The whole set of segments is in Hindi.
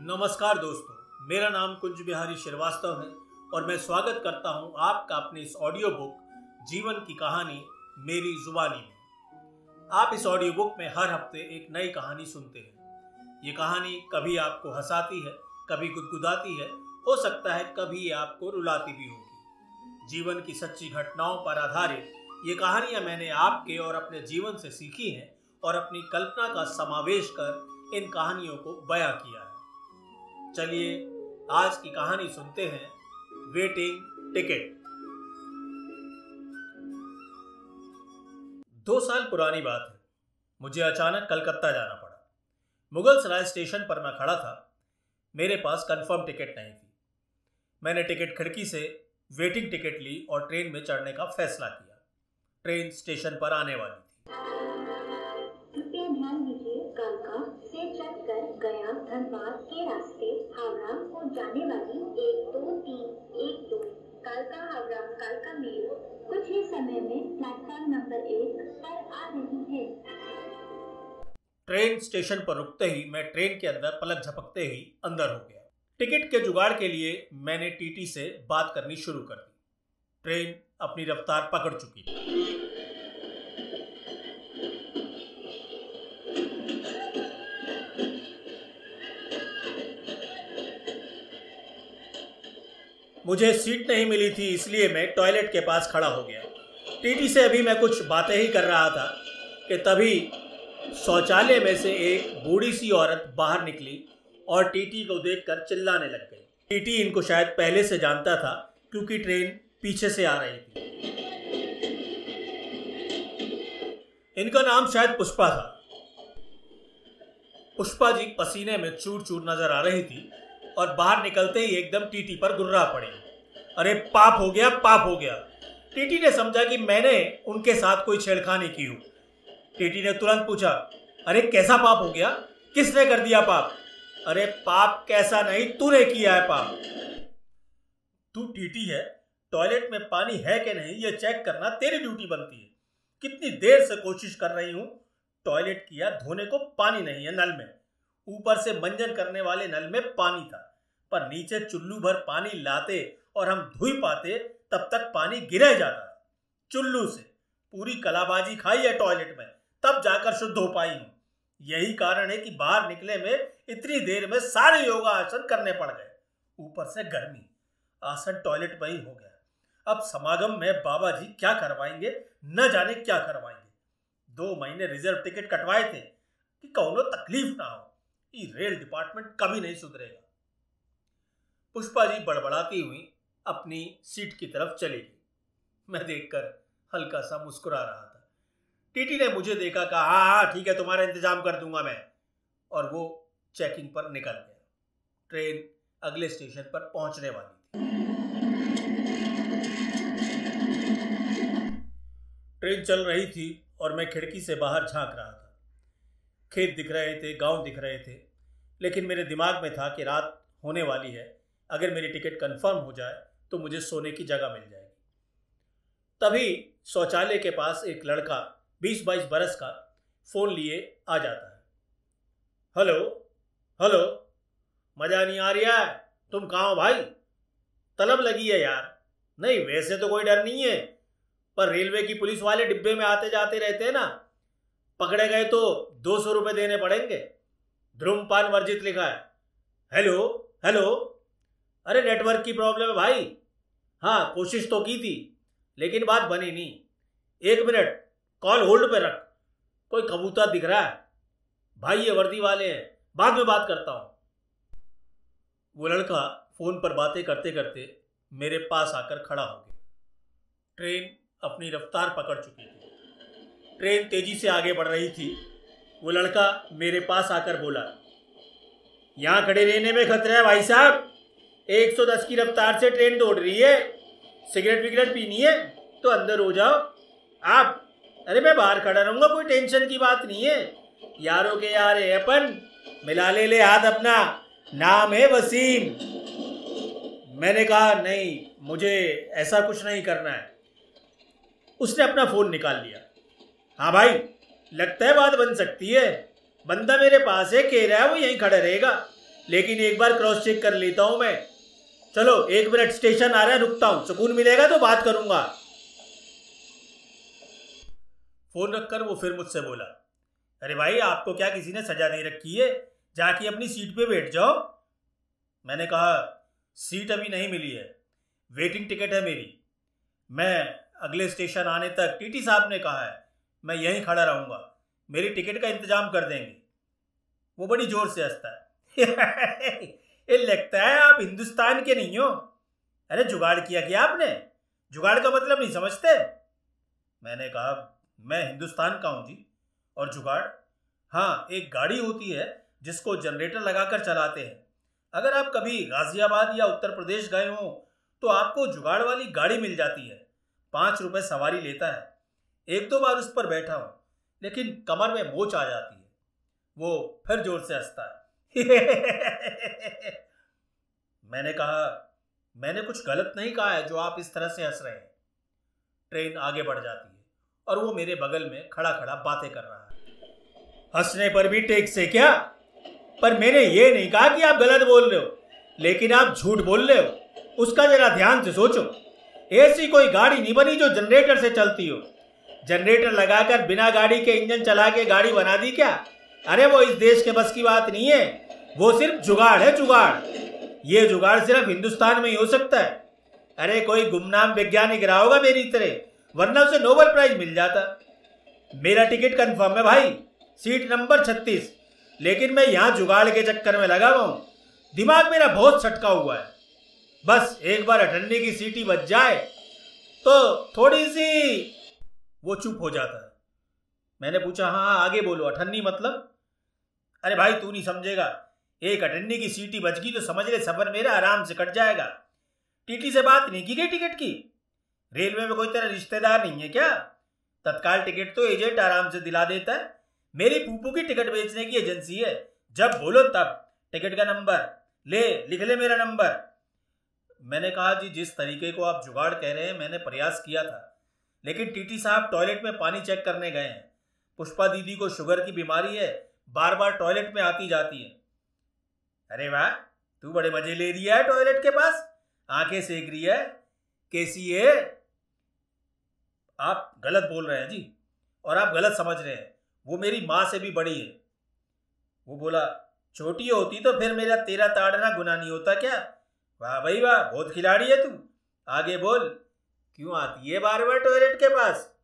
नमस्कार दोस्तों, मेरा नाम कुंज बिहारी श्रीवास्तव है और मैं स्वागत करता हूँ आपका अपने इस ऑडियो बुक जीवन की कहानी, मेरी जुबानी में। आप इस ऑडियो बुक में हर हफ़्ते एक नई कहानी सुनते हैं। ये कहानी कभी आपको हंसाती है, कभी गुदगुदाती है, हो सकता है कभी ये आपको रुलाती भी होगी। जीवन की सच्ची घटनाओं पर आधारित ये कहानियाँ मैंने आपके और अपने जीवन से सीखी हैं और अपनी कल्पना का समावेश कर इन कहानियों को बयां किया है। चलिए, आज की कहानी सुनते हैं, वेटिंग टिकट। दो साल पुरानी बात है। मुझे अचानक कलकत्ता जाना पड़ा। मुगल सराय स्टेशन पर मैं खड़ा था। मेरे पास कंफर्म टिकट नहीं थी। मैंने टिकट खिड़की से वेटिंग टिकट ली और ट्रेन में चढ़ने का फैसला किया। ट्रेन स्टेशन पर आने वाली धनबाद के रास्ते हावड़ा को जाने वाली एक दो तीन, एक दो कालका हावड़ा कालका मेल, कुछ ही समय में प्लेटफॉर्म नंबर एक पर आ रही है। ट्रेन स्टेशन पर रुकते ही, मैं ट्रेन के अंदर पलक झपकते ही अंदर हो गया। टिकट के जुगाड़ के लिए मैंने टीटी से बात करनी शुरू कर दी। ट्रेन अपनी रफ्तार पकड़ चुकी थी। मुझे सीट नहीं मिली थी, इसलिए मैं टॉयलेट के पास खड़ा हो गया। टीटी से अभी मैं कुछ बातें ही कर रहा था कि तभी शौचालय में से एक बूढ़ी सी औरत बाहर निकली और टीटी को देखकर चिल्लाने लग गई। टीटी इनको शायद पहले से जानता था, क्योंकि ट्रेन पीछे से आ रही थी। इनका नाम शायद पुष्पा था। पुष्पा जी पसीने में चूर चूर नज़र आ रही थी। और बाहर निकलते ही एकदम टीटी पर गुर्रा पड़ी। अरे, पाप हो गया, पाप हो गया। टीटी ने समझा कि मैंने उनके साथ कोई छेड़खानी की हूँ। टीटी ने तुरंत पूछा, अरे, कैसा पाप हो गया? किसने कर दिया पाप? अरे, पाप कैसा नहीं, तूने किया है पाप। तू टीटी है, टॉयलेट में पानी है कि नहीं यह चेक करना तेरी ड्यूटी बनती है। कितनी देर से कोशिश कर रही हूँ, टॉयलेट किया, धोने को पानी नहीं है, नल में। ऊपर से मंजन करने वाले नल में पानी था। पर नीचे चुल्लू भर पानी लाते और हम धुई पाते, तब तक पानी गिरे जाता चुल्लू से पूरी कलाबाजी खाई है टॉयलेट में, तब जाकर शुद्ध हो पाई हूँ। यही कारण है कि बाहर निकले में इतनी देर में सारे योगा आसन करने पड़ गए। ऊपर से गर्मी, आसन टॉयलेट में ही हो गया। अब समागम में बाबा जी क्या करवाएँगे, न जाने क्या करवाएँगे। दो महीने रिज़र्व टिकट कटवाए थे कि कौनो तकलीफ़ ना हो। ये रेल डिपार्टमेंट कभी नहीं सुधरेगा। पुष्पा जी बड़बड़ाती हुई अपनी सीट की तरफ़ चली गई। मैं देखकर हल्का सा मुस्कुरा रहा था। टीटी ने मुझे देखा, कहा हाँ हाँ ठीक है, तुम्हारा इंतज़ाम कर दूँगा मैं। और वो चेकिंग पर निकल गया। ट्रेन अगले स्टेशन पर पहुँचने वाली थी। ट्रेन चल रही थी और मैं खिड़की से बाहर झाँक रहा था। खेत दिख रहे थे, गाँव दिख रहे थे। लेकिन मेरे दिमाग में था कि रात होने वाली है। अगर मेरी टिकट कंफर्म हो जाए तो मुझे सोने की जगह मिल जाएगी। तभी शौचालय के पास एक लड़का, बीस बाईस बरस का, फ़ोन लिए आ जाता है। हेलो हेलो, मज़ा नहीं आ रहा है? तुम कहाँ हो भाई? तलब लगी है यार। नहीं, वैसे तो कोई डर नहीं है। पर रेलवे की पुलिस वाले डिब्बे में आते जाते रहते हैं ना। पकड़े गए तो दो सौ रुपये देने पड़ेंगे। ध्रुमपान वर्जित लिखा है। Hello hello. अरे, नेटवर्क की प्रॉब्लम है भाई। हाँ कोशिश तो की थी, लेकिन बात बनी नहीं। एक मिनट, कॉल होल्ड पे रख। कोई कबूतर दिख रहा है। भाई, ये वर्दी वाले हैं। बाद में बात करता हूँ। वो लड़का फ़ोन पर बातें करते करते मेरे पास आकर खड़ा हो गया। ट्रेन अपनी रफ्तार पकड़ चुकी थी। ट्रेन तेज़ी से आगे बढ़ रही थी। वो लड़का मेरे पास आकर बोला, यहाँ खड़े रहने में खतरा है भाई साहब। 110 की रफ्तार से ट्रेन दौड़ रही है। सिगरेट विगरेट पीनी है तो अंदर हो जाओ। आप, अरे मैं बाहर खड़ा रहूँगा, कोई टेंशन की बात नहीं है। यारों के यार है अपन, मिला ले ले हाथ अपना। नाम है वसीम। मैंने कहा, नहीं, मुझे ऐसा कुछ नहीं करना है। उसने अपना फ़ोन निकाल लिया। हाँ भाई, लगता है बात बन सकती है। बंदा मेरे पास है, कह रहा है, वो यहीं खड़ा रहेगा। लेकिन एक बार क्रॉस चेक कर लेता हूँ मैं। चलो, एक मिनट स्टेशन आ रहा है, रुकता हूँ। सुकून मिलेगा तो बात करूँगा। फ़ोन रखकर वो फिर मुझसे बोला, अरे भाई, आपको क्या किसी ने सजा नहीं रखी है? जाके अपनी सीट पे बैठ जाओ। मैंने कहा सीट अभी नहीं मिली है। वेटिंग टिकट है मेरी। मैं अगले स्टेशन आने तक टीटी साहब ने कहा है मैं यहीं खड़ा रहूँगा। मेरी टिकट का इंतज़ाम कर देंगे। वो बड़ी ज़ोर से हंसता है। ये लगता है आप हिंदुस्तान के नहीं हो। अरे जुगाड़ किया क्या आपने? जुगाड़ का मतलब नहीं समझते? मैंने कहा, मैं हिंदुस्तान का हूँ जी। और जुगाड़ हाँ एक गाड़ी होती है जिसको जनरेटर लगाकर चलाते हैं। अगर आप कभी गाजियाबाद या उत्तर प्रदेश गए हो तो आपको जुगाड़ वाली गाड़ी मिल जाती है। पाँच रुपए सवारी लेता है। एक दो बार उस पर बैठा हूँ, लेकिन कमर में मोच आ जाती है। वो फिर ज़ोर से हंसता है। मैंने कहा, मैंने कुछ गलत नहीं कहा है जो आप इस तरह से हंस रहे हैं। ट्रेन आगे बढ़ जाती है और वो मेरे बगल में खड़ा खड़ा बातें कर रहा है। हंसने पर भी टेक से क्या? पर मैंने ये नहीं कहा कि आप गलत बोल रहे हो, लेकिन आप झूठ बोल रहे हो। उसका जरा ध्यान से सोचो। ऐसी कोई गाड़ी नहीं बनी जो जनरेटर से चलती हो। जनरेटर लगाकर बिना गाड़ी के इंजन चला के गाड़ी बना दी क्या? अरे वो इस देश के बस की बात नहीं है। वो सिर्फ़ जुगाड़ है, जुगाड़। ये जुगाड़ सिर्फ़ हिंदुस्तान में ही हो सकता है। अरे कोई गुमनाम वैज्ञानिक रहा होगा मेरी तरह, वरना उसे नोबल प्राइज मिल जाता। मेरा टिकट कंफर्म है भाई सीट नंबर छत्तीस। लेकिन मैं यहाँ जुगाड़ के चक्कर में लगा हुआ हूँ। दिमाग मेरा बहुत छटका हुआ है। बस एक बार अठन्नी की सीटी बच जाए तो थोड़ी सी वो चुप हो जाता है। मैंने पूछा हाँ हाँ आगे बोलो, अठन्नी मतलब? अरे भाई, तू नहीं समझेगा। एक अठन्नी की सीटी बच गई तो समझ ले, सफ़र मेरा आराम से कट जाएगा। टीटी से बात नहीं की गई टिकट की? रेलवे में कोई तेरा रिश्तेदार नहीं है क्या? तत्काल टिकट तो एजेंट आराम से दिला देता है। मेरी पूपू की टिकट बेचने की एजेंसी है। जब बोलो तब। टिकट का नंबर। ले, लिख ले मेरा नंबर। मैंने कहा, जी, जिस तरीके को आप जुगाड़ कह रहे हैं, मैंने प्रयास किया था। लेकिन टीटी साहब टॉयलेट में पानी चेक करने गए हैं। पुष्पा दीदी को शुगर की बीमारी है बार बार टॉयलेट में आती जाती है। अरे वाह, तू बड़े मज़े ले रही है टॉयलेट के पास। आँखें सेक रही है। कैसी है आप गलत बोल रहे हैं जी, और आप गलत समझ रहे हैं। वो मेरी माँ से भी बड़ी है। वो बोला, छोटी होती तो फिर मेरा तेरा ताड़ना गुना नहीं होता क्या? वाह भाई वाह, बहुत खिलाड़ी है तू। आगे बोल। क्यों आती है बार बार टॉयलेट के पास?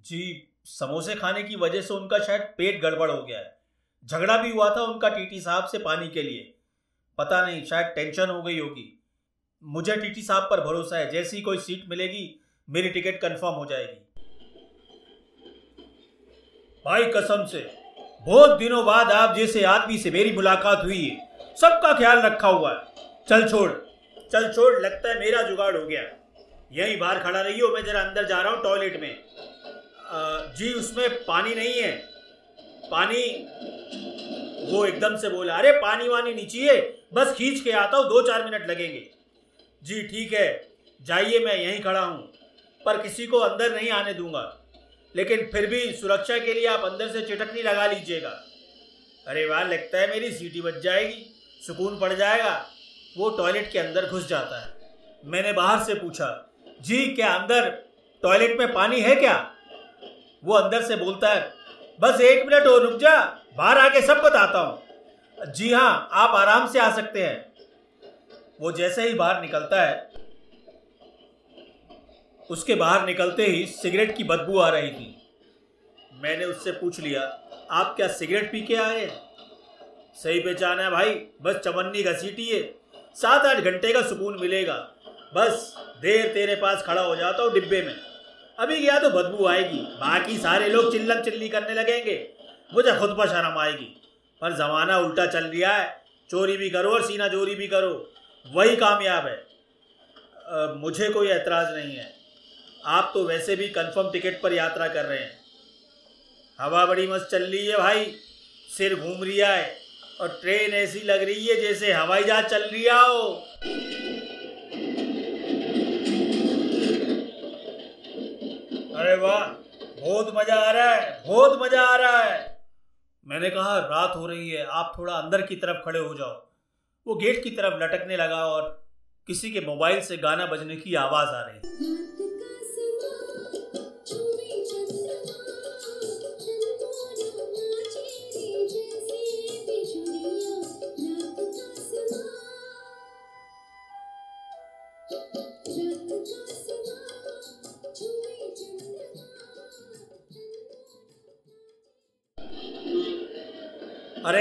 जी, समोसे खाने की वजह से उनका शायद पेट गड़बड़ हो गया है। झगड़ा भी हुआ था उनका टीटी साहब से पानी के लिए। पता नहीं, शायद टेंशन हो गई होगी। मुझे टीटी साहब पर भरोसा है, जैसी कोई सीट मिलेगी, मेरी टिकट कंफर्म हो जाएगी। भाई कसम से, बहुत दिनों बाद आप जैसे आदमी से मेरी मुलाकात हुई है। सबका ख्याल रखा हुआ है। चल छोड़ चल छोड़, लगता है मेरा जुगाड़ हो गया। यहीं बाहर खड़ा रही हो मैं जरा अंदर जा रहा हूँ टॉयलेट में। जी, उसमें पानी नहीं है। पानी, वो एकदम से बोला, अरे, पानी वानी चाहिए बस खींच के आता हूँ दो चार मिनट लगेंगे। जी, ठीक है, जाइए, मैं यहीं खड़ा हूँ, पर किसी को अंदर नहीं आने दूँगा। लेकिन फिर भी सुरक्षा के लिए आप अंदर से चिटकनी लगा लीजिएगा। अरे वाह, लगता है मेरी सीटी बच जाएगी, सुकून पड़ जाएगा। वो टॉयलेट के अंदर घुस जाता है। मैंने बाहर से पूछा जी, क्या अंदर टॉयलेट में पानी है क्या? वो अंदर से बोलता है, बस एक मिनट और रुक जा, बाहर आके सब बताता हूँ। जी हाँ आप आराम से आ सकते हैं। वो जैसे ही बाहर निकलता है, उसके बाहर निकलते ही सिगरेट की बदबू आ रही थी। मैंने उससे पूछ लिया, आप क्या सिगरेट पी के आए सही पहचान है भाई, बस चवन्नी घसीटी है सात आठ घंटे का सुकून मिलेगा। बस देर तेरे पास खड़ा हो जाता हूँ डिब्बे में। अभी गया तो बदबू आएगी? बाकी सारे लोग चिल्लम चिल्ली करने लगेंगे। मुझे खुद पर शर्म आएगी। पर ज़माना उल्टा चल रहा है। चोरी भी करो और सीना चोरी भी करो। वही कामयाब है। आ, मुझे कोई एतराज़ नहीं है। आप तो वैसे भी कंफर्म टिकट पर यात्रा कर रहे हैं। हवा बड़ी मस्त चल रही है भाई। सिर घूम रहा है। और ट्रेन ऐसी लग रही है जैसे हवाई जहाज़ चल रहा हो। अरे वाह, बहुत मज़ा आ रहा है, बहुत मज़ा आ रहा है। मैंने कहा, रात हो रही है, आप थोड़ा अंदर की तरफ़ खड़े हो जाओ। वो गेट की तरफ़ लटकने लगा और किसी के मोबाइल से गाना बजने की आवाज़ आ रही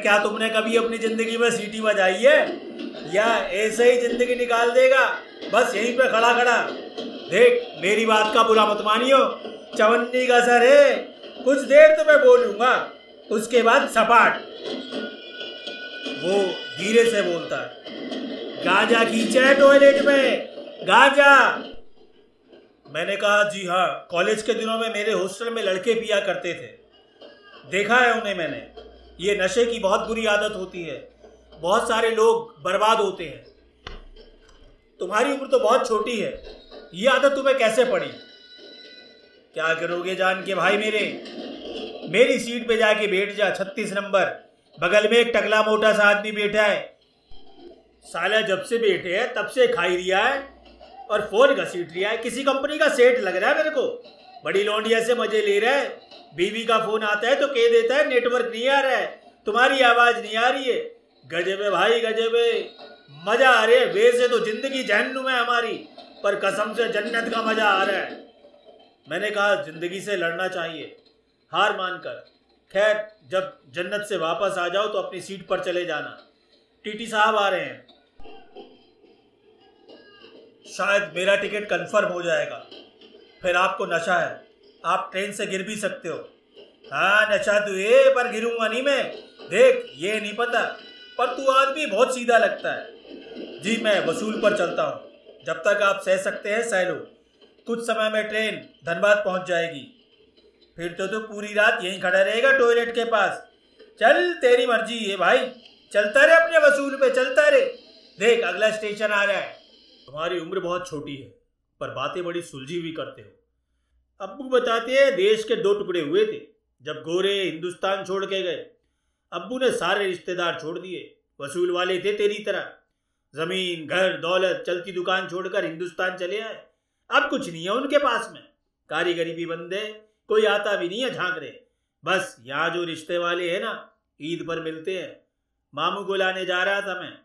क्या तुमने कभी अपनी ज़िंदगी में सीटी बजाई है? या ऐसे ही ज़िंदगी निकाल देगा? बस यहीं पे खड़ा खड़ा। देख, मेरी बात का बुरा मत मानियो। चवन्नी का सर है। कुछ देर तो मैं बोलूँगा। उसके बाद सपाट। वो धीरे से बोलता है। गांजा खींचा है टॉयलेट में। गाजा। मैंने कहा, जी हाँ कॉलेज के दिनों में मेरे हॉस्टल में लड़के पिया करते थे। देखा है उन्हें मैंने। ये नशे की बहुत बुरी आदत होती है। बहुत सारे लोग बर्बाद होते हैं। तुम्हारी उम्र तो बहुत छोटी है। ये आदत तुम्हें कैसे पड़ी? क्या करोगे जान के भाई मेरे? मेरी सीट पे जाके बैठ जा, छत्तीस नंबर। बगल में एक टकला मोटा सा आदमी बैठा है। साला जब से बैठे है, तब से खाई रिया है और फ़ोन घसीट रिया है। किसी कंपनी का सेट लग रहा है मेरे को। बड़ी लौंडिया से मज़े ले रहा बीवी का फ़ोन आता है तो कह देता है, नेटवर्क नहीं आ रहा है। तुम्हारी आवाज़ नहीं आ रही है। गजेबे भाई, गजेबे मज़ा आ रहा है। वैसे तो ज़िंदगी जहन्नुम है हमारी, पर कसम से जन्नत का मज़ा आ रहा है। मैंने कहा, ज़िंदगी से लड़ना चाहिए। हार मानकर। खैर, जब जन्नत से वापस आ जाओ तो अपनी सीट पर चले जाना। टीटी साहब आ रहे हैं। शायद मेरा टिकट कंफर्म हो जाएगा। फिर आपको नशा है। आप ट्रेन से गिर भी सकते हो। हाँ नशा तू ये पर गिरूँगा नहीं मैं। देख, ये नहीं पता, पर तू आदमी बहुत सीधा लगता है। जी, मैं वसूल पर चलता हूँ। जब तक आप सह सकते हैं, सह लो। कुछ समय में ट्रेन धनबाद पहुँच जाएगी। फिर तो तू पूरी रात यहीं खड़ा रहेगा टॉयलेट के पास। चल, तेरी मर्ज़ी है भाई। चलता रहे अपने वसूल पे, चलता रहे। देख, अगला स्टेशन आ रहा है। तुम्हारी उम्र बहुत छोटी है। पर बातें बड़ी सुलझी हुई करते हो। अब्बू बताते हैं देश के दो टुकड़े हुए थे, जब गोरे हिंदुस्तान छोड़ के गए। अब्बू ने सारे रिश्तेदार छोड़ दिए, वसूल वाले थे तेरी तरह। ज़मीन, घर, दौलत, चलती दुकान छोड़कर हिंदुस्तान चले आए। अब कुछ नहीं है उनके पास में। कारीगरी भी बंद है, कोई आता भी नहीं है झाँक रहे। बस यहाँ जो रिश्ते वाले हैं ना, ईद पर मिलते हैं। मामू को लाने जा रहा था मैं।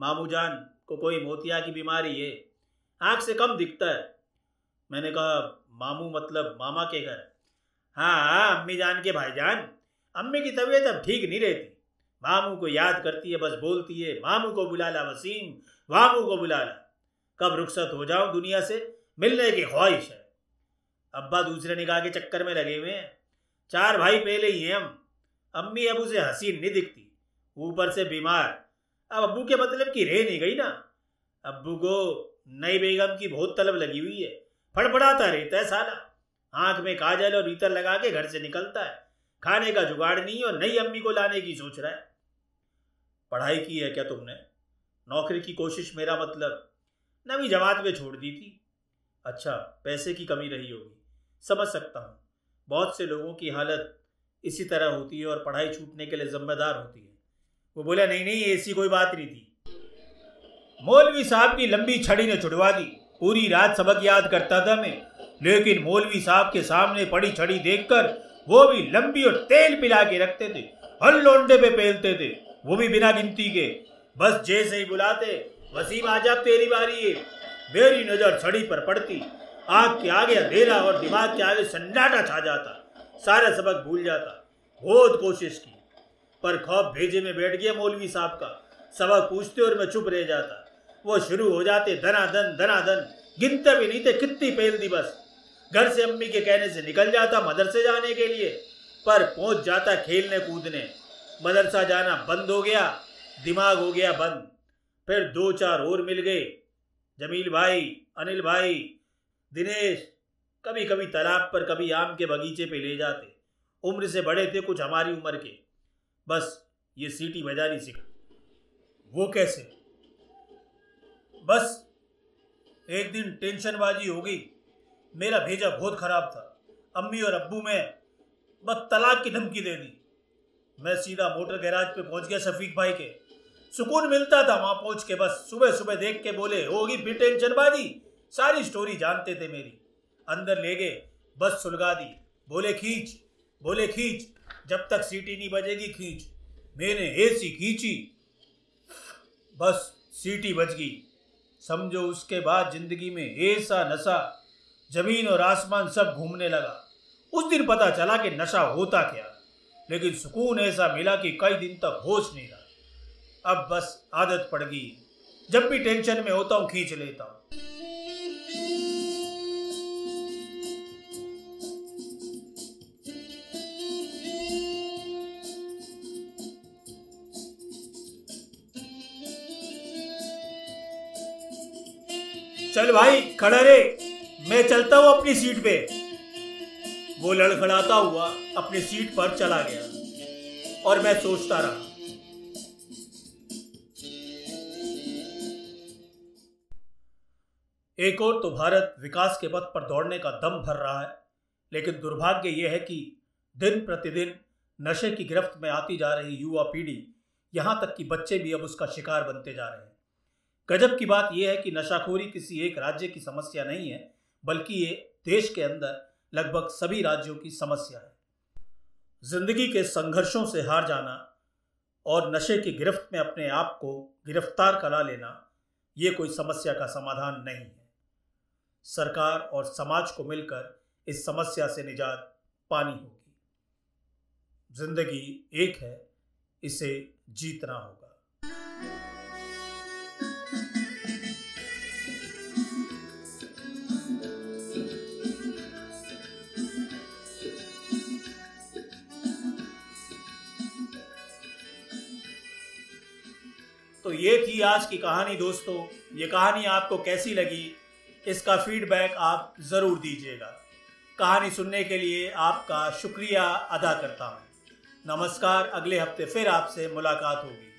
मामू जान को कोई मोतिया की बीमारी है। आँख से कम दिखता है। मैंने कहा, मामू मतलब मामा के घर? हाँ हाँ अम्मी जान के भाईजान। अम्मी की तबीयत अब ठीक नहीं रहती। मामू को याद करती है, बस बोलती है, मामू को बुला ला वसीम, मामू को बुला ला। कब रुखसत हो जाऊँ दुनिया से? मिलने की ख्वाहिश है। अब्बा दूसरे निगाह के चक्कर में लगे हुए हैं। चार भाई पहले ही हैं हम। अम्मी अब उसे हसीन नहीं दिखती। ऊपर से बीमार। अब अब्बू के मतलब की रह नहीं गई ना। अब्बू को नई बेगम की बहुत तलब लगी हुई है। फड़फड़ाता रहता है साला। आँख में काजल और इतर लगा के घर से निकलता है। खाने का जुगाड़ नहीं और नई अम्मी को लाने की सोच रहा है। पढ़ाई की है क्या तुमने? नौकरी की कोशिश मेरा मतलब। नवी जमात में छोड़ दी थी। अच्छा पैसे की कमी रही होगी। समझ सकता हूँ। बहुत से लोगों की हालत इसी तरह होती है और पढ़ाई छूटने के लिए जिम्मेदार होती है। वो बोला, नहीं नहीं, ऐसी कोई बात नहीं थी। मौलवी साहब की लंबी छड़ी ने छुड़वा दी। पूरी रात सबक याद करता था मैं। लेकिन मौलवी साहब के सामने पड़ी छड़ी देखकर वो भी लंबी और तेल पिला के रखते थे। हर लोंडे पे पेलते थे। वो भी बिना गिनती के। बस जैसे ही बुलाते, वसीम आजा तेरी बारी है। मेरी नज़र छड़ी पर पड़ती। आग के आगे अंधेरा और दिमाग के आगे सन्नाटा छा जाता। सारा सबक भूल जाता। बहुत कोशिश की। पर खौफ भेजे में बैठ गया मौलवी साहब का। सबक पूछते और मैं चुप रह जाता। वो शुरू हो जाते धनाधन धनाधन। गिनते भी नहीं थे कितनी पहल दी बस। घर से अम्मी के कहने से निकल जाता मदरसे जाने के लिए, पर पहुँच जाता खेलने कूदने। मदरसा जाना बंद हो गया, दिमाग हो गया बंद। फिर दो चार और मिल गए। जमील भाई, अनिल भाई, दिनेश कभी कभी तालाब पर, कभी आम के बगीचे पे ले जाते। उम्र से बड़े थे कुछ हमारी उम्र के। बस ये सीटी बजानी सीखा। वो कैसे? बस, एक दिन टेंशनबाजी हो गई। मेरा भेजा बहुत ख़राब था। अम्मी और अब्बू में बस तलाक की धमकी दे दी। मैं सीधा मोटर गैराज पे पहुँच गया शफीक भाई के। सुकून मिलता था वहाँ पहुँच के, बस सुबह सुबह देख के बोले, होगी फिर टेंशनबाजी? सारी स्टोरी जानते थे मेरी। अंदर ले गए, बस सुलगा दी। बोले, खींच बोले, खींच, जब तक सीटी नहीं बजेगी, खींच। मैंने ऐसी खींची, बस सीटी बज गई। समझो उसके बाद ज़िंदगी में ऐसा नशा ज़मीन और आसमान सब घूमने लगा। उस दिन पता चला कि नशा होता क्या, लेकिन सुकून ऐसा मिला कि कई दिन तक होश नहीं रहा। अब बस आदत पड़ गई। जब भी टेंशन में होता हूँ, खींच लेता हूँ। चल भाई, खड़ा रे। मैं चलता हूँ अपनी सीट पे। वो लड़खड़ाता हुआ अपनी सीट पर चला गया और मैं सोचता रहा। एक और तो भारत विकास के पथ पर दौड़ने का दम भर रहा है, लेकिन दुर्भाग्य यह है कि दिन प्रतिदिन नशे की गिरफ्त में आती जा रही युवा पीढ़ी यहाँ तक कि बच्चे भी अब उसका शिकार बनते जा रहे हैं। गजब की बात यह है कि नशाखोरी किसी एक राज्य की समस्या नहीं है, बल्कि ये देश के अंदर लगभग सभी राज्यों की समस्या है। ज़िंदगी के संघर्षों से हार जाना और नशे की गिरफ्त में अपने आप को गिरफ़्तार करा लेना, ये कोई समस्या का समाधान नहीं है। सरकार और समाज को मिलकर इस समस्या से निजात पानी होगी। ज़िंदगी एक है, इसे जीतना होगा। ये थी आज की कहानी दोस्तों। ये कहानी आपको कैसी लगी, इसका फीडबैक आप ज़रूर दीजिएगा। कहानी सुनने के लिए आपका शुक्रिया अदा करता हूँ। नमस्कार, अगले हफ़्ते फिर आपसे मुलाकात होगी।